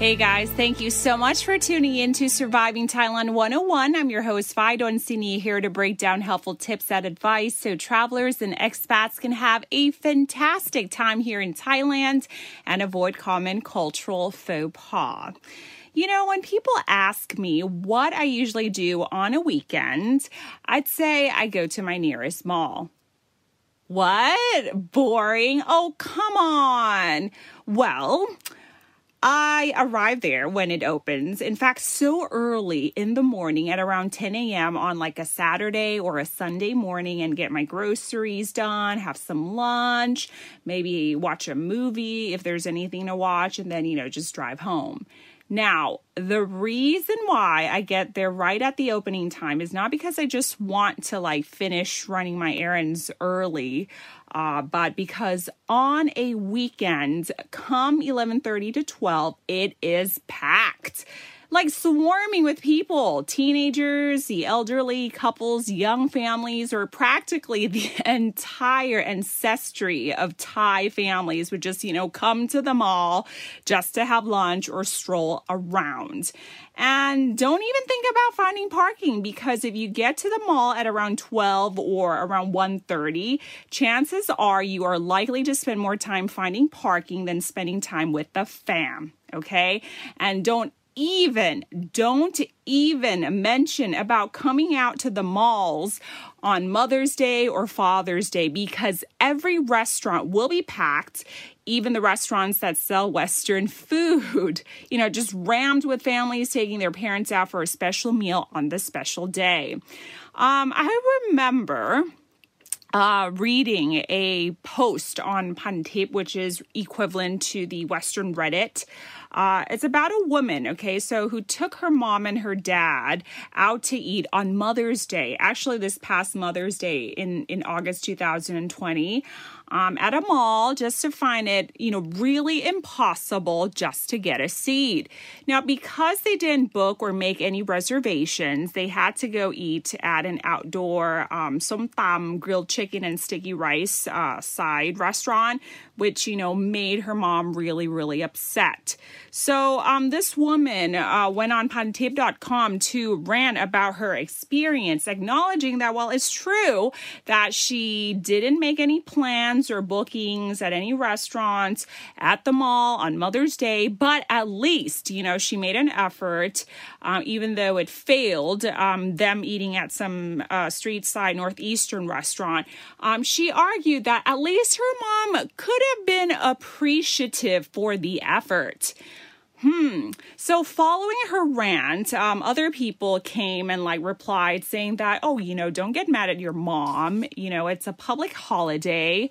Hey guys, thank you so much for tuning in to Surviving Thailand 101. I'm your host, Fidon Sini, here to break down helpful tips and advice so travelers and expats can have a fantastic time here in Thailand and avoid common cultural faux pas. You know, when people ask me what I usually do on a weekend, I'd say I go to my nearest mall. What? Boring? Oh, come on. Well, I arrive there when it opens. In fact, so early in the morning at around 10 a.m. on like a Saturday or a Sunday morning and get my groceries done, have some lunch, maybe watch a movie if there's anything to watch, and then, you know, just drive home. Now, the reason why I get there right at the opening time is not because I just want to like finish running my errands early, uh, but because on a weekend, come 11:30 to 12, it is packed like swarming with people teenagers, the elderly, couples, young families, or practically the entire ancestry of Thai families would just, you know, come to the mall just to have lunch or stroll around. And don't even think about finding parking because if you get to the mall at around 12 or around 1:30, chances are you are likely to spend more time finding parking than spending time with the fam okay? And don't even, don't even mention about coming out to the malls on Mother's Day or Father's Day because every restaurant will be packed, even the restaurants that sell Western food, you know, just rammed with families taking their parents out for a special meal on the special day. Um, I remember uh, reading a post on Pantip, which is equivalent to the Western Reddit. Uh, it's about a woman, okay, so who took her mom and her dad out to eat on Mother's Day. Actually, this past Mother's Day in in August 2020 um, at a mall just to find it, you know, really impossible just to get a seat. Now, because they didn't book or make any reservations, they had to go eat at an outdoor um, som tam grilled chicken and sticky rice uh, side restaurant, which, you know, made her mom really, really upset. So um, this woman uh, went on pantip.com to rant about her experience, acknowledging that while it's true that she didn't make any plans or bookings at any restaurants at the mall on Mother's Day, but at least, you know, she made an effort, uh, even though it failed, um, them eating at some uh, street side Northeastern restaurant. Um, she argued that at least her mom could have been appreciative for the effort. Hmm. So following her rant, um, other people came and like replied saying that, oh, you know, don't get mad at your mom. You know, it's a public holiday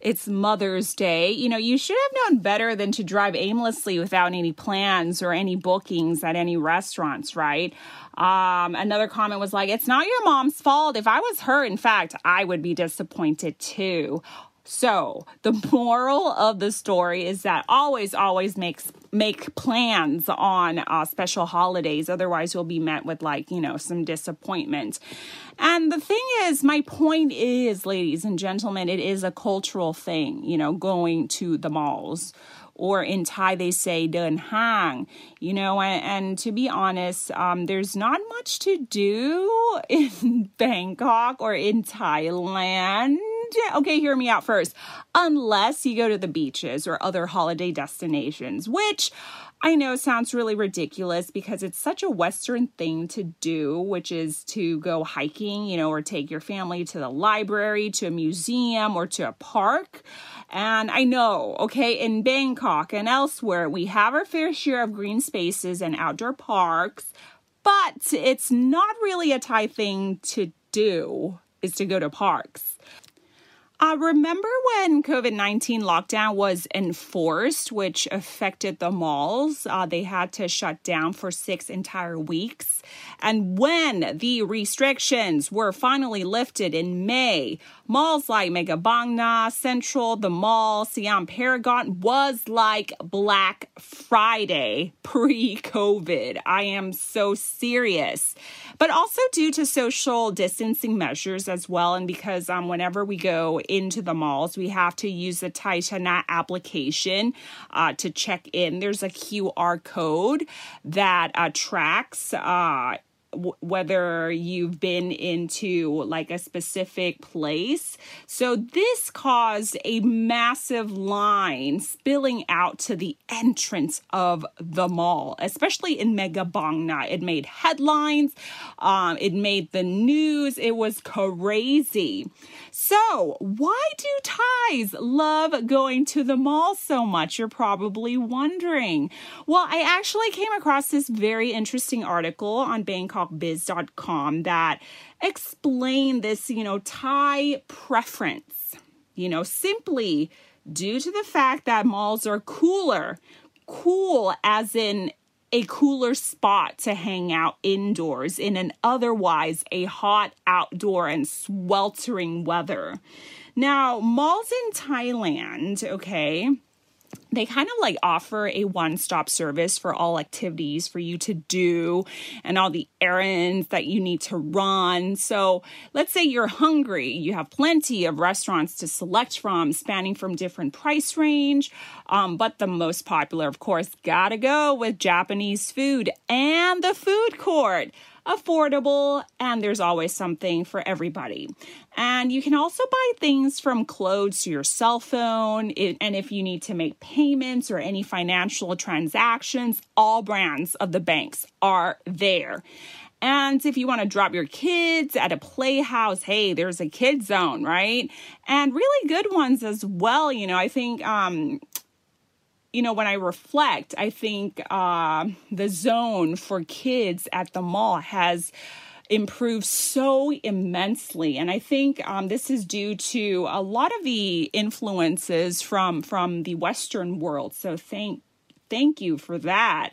it's Mother's Day. You know, you should have known better than to drive aimlessly without any plans or any bookings at any restaurants, right? Um, another comment was like, it's not your mom's fault. If I was her, in fact, I would be disappointed too. So the moral of the story is that always, always makes make plans on uh, special holidays. Otherwise, you'll be met with like you know some disappointment. And the thing is, my point is, ladies and gentlemen, it is a cultural thing. You know, going to the malls or in Thai they say den hang, you know, and, and to be honest, um, there's not much to do in Bangkok or in Thailand okay, hear me out first. Unless you go to the beaches or other holiday destinations, which I know sounds really ridiculous because it's such a Western thing to do, which is to go hiking, you know, or take your family to the library, to a museum, or to a park. And I know, okay, in Bangkok and elsewhere, we have our fair share of green spaces and outdoor parks, but it's not really a Thai thing to do, is to go to parks. Uh, remember when COVID 19 lockdown was enforced, which affected the malls? Uh, they had to shut down for six entire weeks. And when the restrictions were finally lifted in May, malls like Megabangna, Central, the Mall, Siam Paragon was like Black Friday pre COVID. I am so serious. But also due to social distancing measures as well, and because um, whenever we go into the malls, we have to use the Thai Chana application uh, to check in. There's a QR code that uh, tracks. Uh, whether you've been into like a specific place. So this caused a massive line spilling out to the entrance of the mall, especially in Megabangna. It made headlines, um, it made the news. It was crazy. So, why do Thais love going to the mall so much? You're probably wondering. Well, I actually came across this very interesting article on BangkokBiz.com that explain this, you know, Thai preference. You know, simply due to the fact that malls are cooler, cool as in a cooler spot to hang out indoors in an otherwise a hot outdoor and sweltering weather. Now, malls in Thailand, okay, they kind of like offer a one stop service for all activities for you to do and all the errands that you need to run. So, let's say you're hungry, you have plenty of restaurants to select from, spanning from different price range. Um, but the most popular, of course, gotta go with Japanese food and the food court affordable, and there's always something for everybody. And you can also buy things from clothes to your cell phone. And if you need to make payments or any financial transactions, all brands of the banks are there. And if you want to drop your kids at a playhouse, hey, there's a kid zone, right? And really good ones as well. You know, I think um, you know, when I reflect, I think uh, the zone for kids at the mall has improved so immensely. And i think um, this is due to a lot of the influences from from the western world. So thank thank you for that.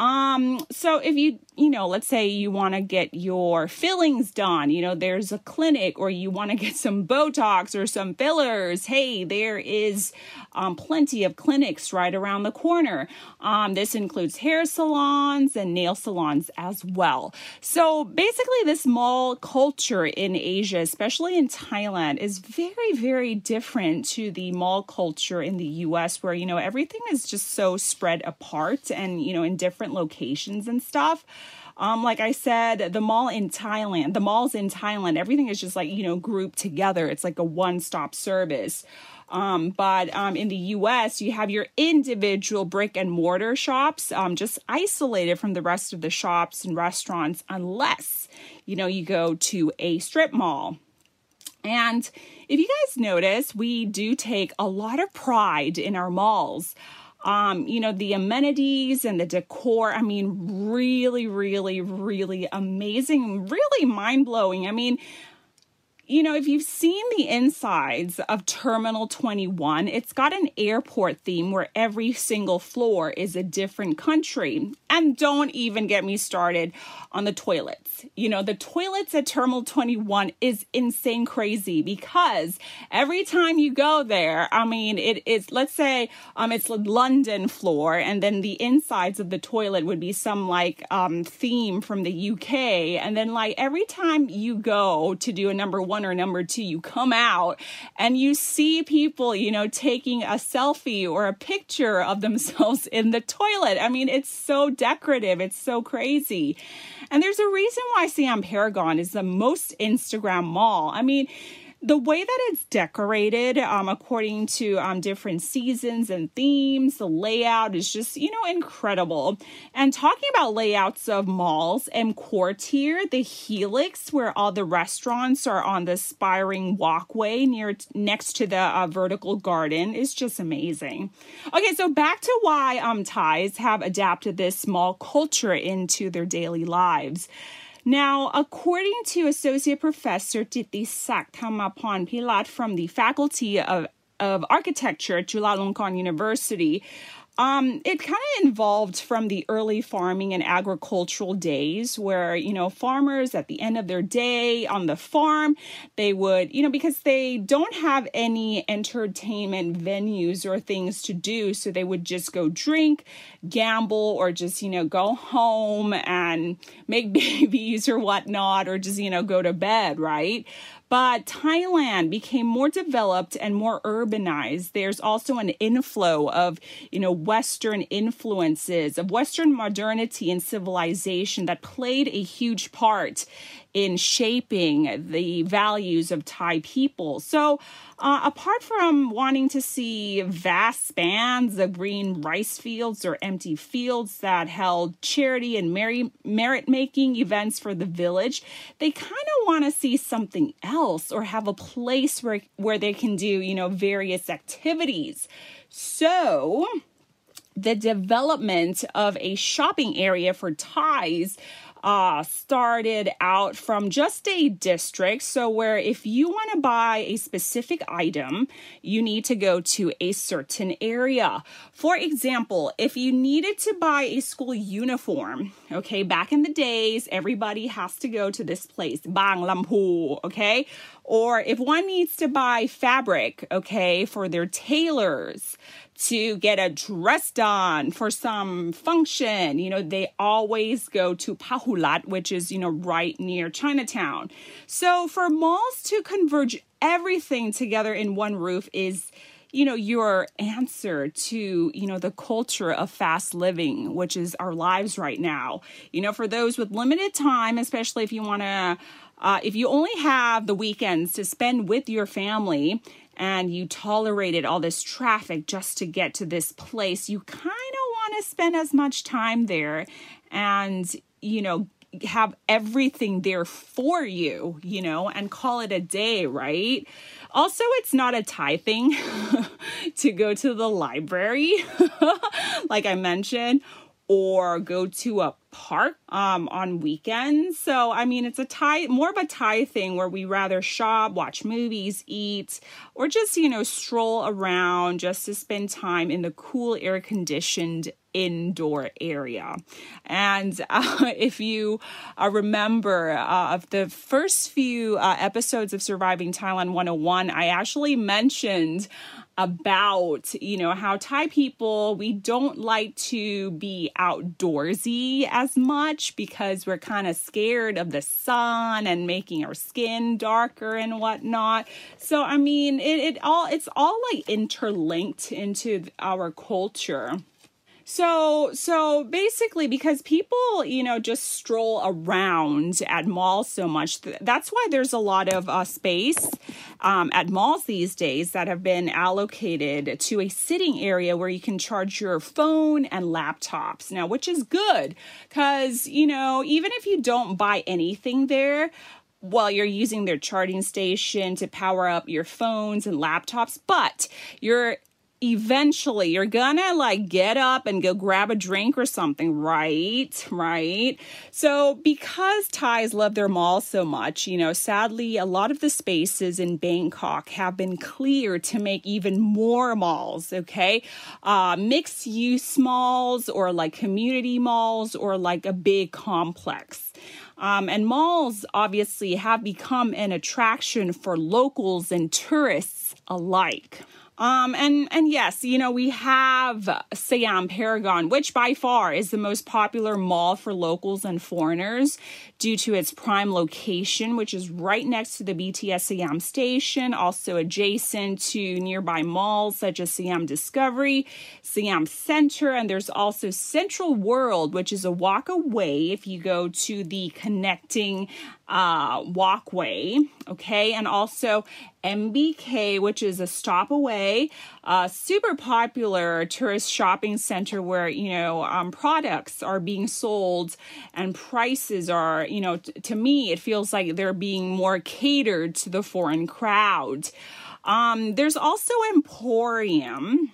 Um, so if you, you know, let's say you want to get your fillings done, you know, there's a clinic or you want to get some Botox or some fillers. Hey, there is um, plenty of clinics right around the corner. Um, this includes hair salons and nail salons as well. So basically, this mall culture in Asia, especially in Thailand, is very, very different to the mall culture in the US, where, you know, everything is just so spread apart and, you know, in different locations and stuff. Um, like I said, the mall in Thailand, the malls in Thailand, everything is just like, you know, grouped together. It's like a one stop service. Um, but um, in the US, you have your individual brick and mortar shops um, just isolated from the rest of the shops and restaurants, unless, you know, you go to a strip mall. And if you guys notice, we do take a lot of pride in our malls um, you know, the amenities and the decor. I mean, really, really, really amazing, really mind blowing. I mean, you know, if you've seen the insides of Terminal 21, it's got an airport theme where every single floor is a different country. And don't even get me started on the toilets. You know, the toilets at Terminal 21 is insane crazy because every time you go there, I mean, it is, let's say um, it's London floor, and then the insides of the toilet would be some like um, theme from the UK. And then, like, every time you go to do a number one, one or number two, you come out and you see people, you know, taking a selfie or a picture of themselves in the toilet. I mean, it's so decorative, it's so crazy. And there's a reason why Siam Paragon is the most Instagram mall. I mean, the way that it's decorated, um, according to um, different seasons and themes, the layout is just, you know, incredible. And talking about layouts of malls, M Quartier, the Helix, where all the restaurants are on the spiring walkway near next to the uh, vertical garden, is just amazing. Okay, so back to why um, Thais have adapted this mall culture into their daily lives. Now, according to Associate Professor Titisak Thamapan Pilat from the Faculty of of Architecture at Chulalongkorn University, um, it kind of involved from the early farming and agricultural days where, you know, farmers at the end of their day on the farm, they would, you know, because they don't have any entertainment venues or things to do. So they would just go drink, gamble, or just, you know, go home and make babies or whatnot, or just, you know, go to bed, right? But Thailand became more developed and more urbanized. There's also an inflow of, you know, Western influences, of Western modernity and civilization that played a huge part in shaping the values of Thai people. So, uh, apart from wanting to see vast spans of green rice fields or empty fields that held charity and merit making events for the village, they kind of want to see something else or have a place where, where they can do, you know, various activities. So, the development of a shopping area for Thais uh, started out from just a district. So, where if you want to buy a specific item, you need to go to a certain area. For example, if you needed to buy a school uniform, okay, back in the days, everybody has to go to this place, Bang Lampu, okay? Or if one needs to buy fabric, okay, for their tailors, to get a done for some function. You know, they always go to Pahulat, which is, you know, right near Chinatown. So for malls to converge everything together in one roof is you know your answer to you know the culture of fast living which is our lives right now you know for those with limited time especially if you want to uh, if you only have the weekends to spend with your family and you tolerated all this traffic just to get to this place, you kind of want to spend as much time there and, you know, have everything there for you, you know, and call it a day, right? Also, it's not a Thai thing to go to the library, like I mentioned, or go to a park um, on weekends. So, I mean, it's a Thai, more of a Thai thing where we rather shop, watch movies, eat, or just, you know, stroll around just to spend time in the cool, air conditioned indoor area. And uh, if you uh, remember uh, of the first few uh, episodes of Surviving Thailand 101, I actually mentioned about, you know, how Thai people, we don't like to be outdoorsy as much because we're kind of scared of the sun and making our skin darker and whatnot. So, I mean, it, it all, it's all like interlinked into our culture. So, so basically, because people, you know, just stroll around at malls so much, that's why there's a lot of uh, space um, at malls these days that have been allocated to a sitting area where you can charge your phone and laptops. Now, which is good because, you know, even if you don't buy anything there, while you're using their charging station to power up your phones and laptops, but you're eventually you're gonna like get up and go grab a drink or something, right? Right. So, because Thais love their malls so much, you know, sadly, a lot of the spaces in Bangkok have been cleared to make even more malls, okay? Uh, mixed use malls or like community malls or like a big complex. Um, and malls obviously have become an attraction for locals and tourists alike. Um, and and yes, you know we have Siam Paragon, which by far is the most popular mall for locals and foreigners due to its prime location, which is right next to the BTS Siam station, also adjacent to nearby malls such as Siam Discovery, Siam Center, and there's also Central World, which is a walk away if you go to the connecting uh, walkway, okay, and also MBK, which is a stop away, uh, super popular tourist shopping center where you know um, products are being sold and prices are, you know, t- to me it feels like they're being more catered to the foreign crowd. Um, there's also Emporium,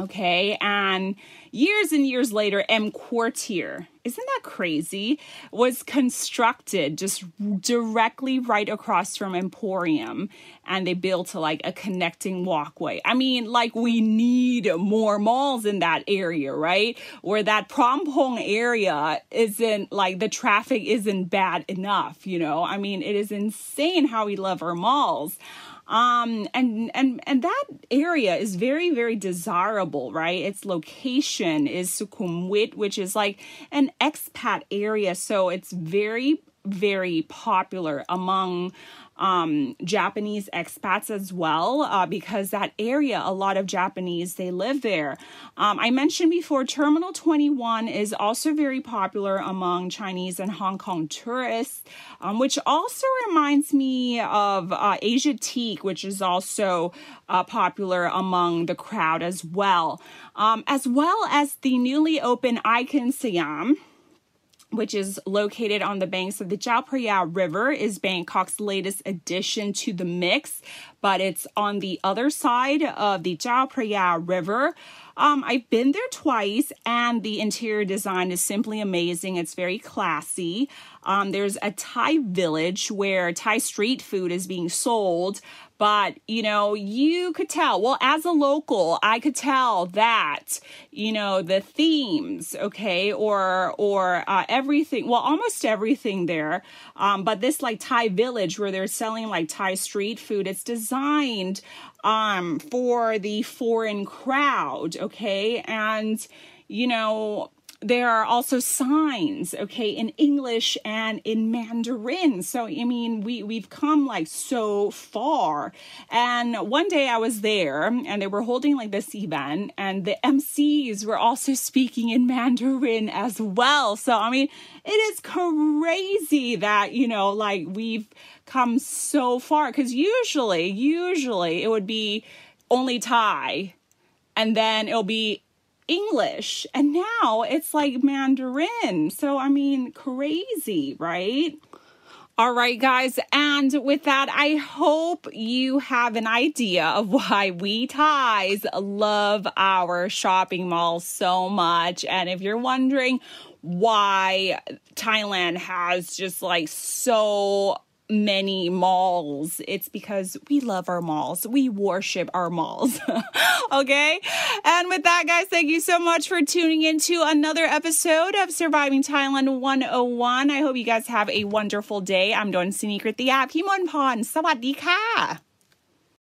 okay, and years and years later, M Quartier, isn't that crazy? Was constructed just directly right across from Emporium and they built like a connecting walkway. I mean, like we need more malls in that area, right? Where that Phrom Phong area isn't like the traffic isn't bad enough, you know? I mean, it is insane how we love our malls um and and and that area is very very desirable right? Its location is sukhumvit which is like an expat area. So it's very very popular among um, Japanese expats as well, uh, because that area, a lot of Japanese, they live there. Um, I mentioned before, Terminal 21 is also very popular among Chinese and Hong Kong tourists, um, which also reminds me of uh, Asiatique, which is also uh, popular among the crowd as well, um, as well as the newly opened Icon Siam which is located on the banks of the Chao Phraya River, is Bangkok's latest addition to the mix, but it's on the other side of the Chao Phraya River. Um, I've been there twice, and the interior design is simply amazing. It's very classy. Um, there's a Thai village where Thai street food is being sold, but you know you could tell well as a local i could tell that you know the themes okay or or uh, everything well almost everything there um, but this like thai village where they're selling like thai street food it's designed um for the foreign crowd okay? And you know there are also signs, okay, in English and in Mandarin. So, I mean, we, we've come like so far. And one day I was there and they were holding like this event, and the MCs were also speaking in Mandarin as well. So, I mean, it is crazy that, you know, like we've come so far because usually, usually it would be only Thai and then it'll be English. And now it's like Mandarin. So, I mean, crazy, right? All right, guys. And with that, I hope you have an idea of why we Thais love our shopping malls so much. And if you're wondering why Thailand has just like so many malls. It's because we love our malls. We worship our malls. okay? And with that, guys, thank you so much for tuning into another episode of Surviving Thailand 101. I hope you guys have a wonderful day. I'm Don Sinikrit the app. Himon Pon. Sawadee ka.